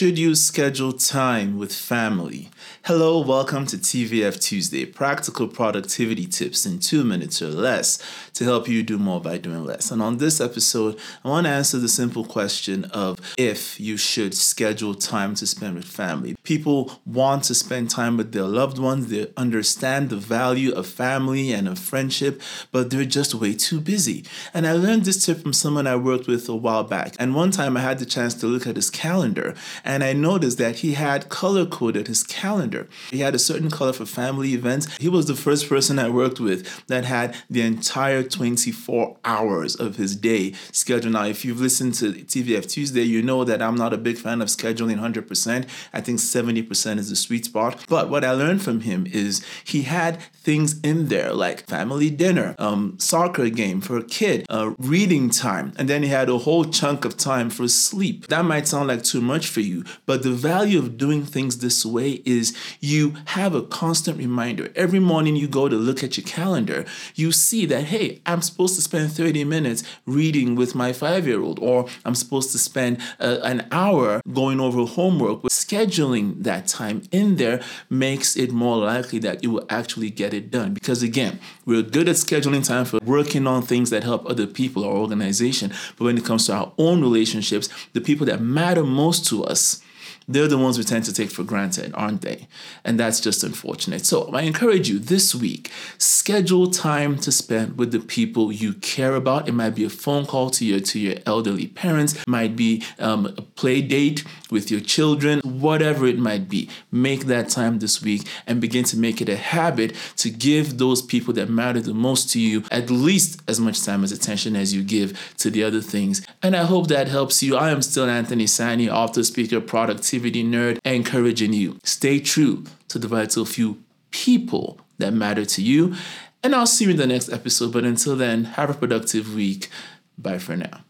Should you schedule time with family? Hello, welcome to TVF Tuesday practical productivity tips in two minutes or less to help you do more by doing less. And on this episode, I want to answer the simple question of if you should schedule time to spend with family. People want to spend time with their loved ones, they understand the value of family and of friendship, but they're just way too busy. And I learned this tip from someone I worked with a while back. And one time I had the chance to look at his calendar and I noticed that he had color coded his calendar. He had a certain color for family events. He was the first person I worked with that had the entire 24 hours of his day scheduled. Now, if you've listened to TVF Tuesday, you know that I'm not a big fan of scheduling 100%. I think 70% is the sweet spot. But what I learned from him is he had things in there like family dinner, um, soccer game for a kid, uh, reading time, and then he had a whole chunk of time for sleep. That might sound like too much for you, but the value of doing things this way is you have a constant reminder. Every morning you go to look at your calendar, you see that, hey, I'm supposed to spend 30 minutes reading with my five year old, or I'm supposed to spend uh, an hour going over homework. Scheduling that time in there makes it more likely that you will actually get it done. Because again, we're good at scheduling time for working on things that help other people or organization. But when it comes to our own relationships, the people that matter most to us, they're the ones we tend to take for granted, aren't they? And that's just unfortunate. So I encourage you this week, schedule time to spend with the people you care about. It might be a phone call to your to your elderly parents, might be um, a play date with your children, whatever it might be. Make that time this week and begin to make it a habit to give those people that matter the most to you at least as much time as attention as you give to the other things. And I hope that helps you. I am still Anthony Sani, author, speaker, productivity nerd, encouraging you. Stay true to the vital few people that matter to you. And I'll see you in the next episode. But until then, have a productive week. Bye for now.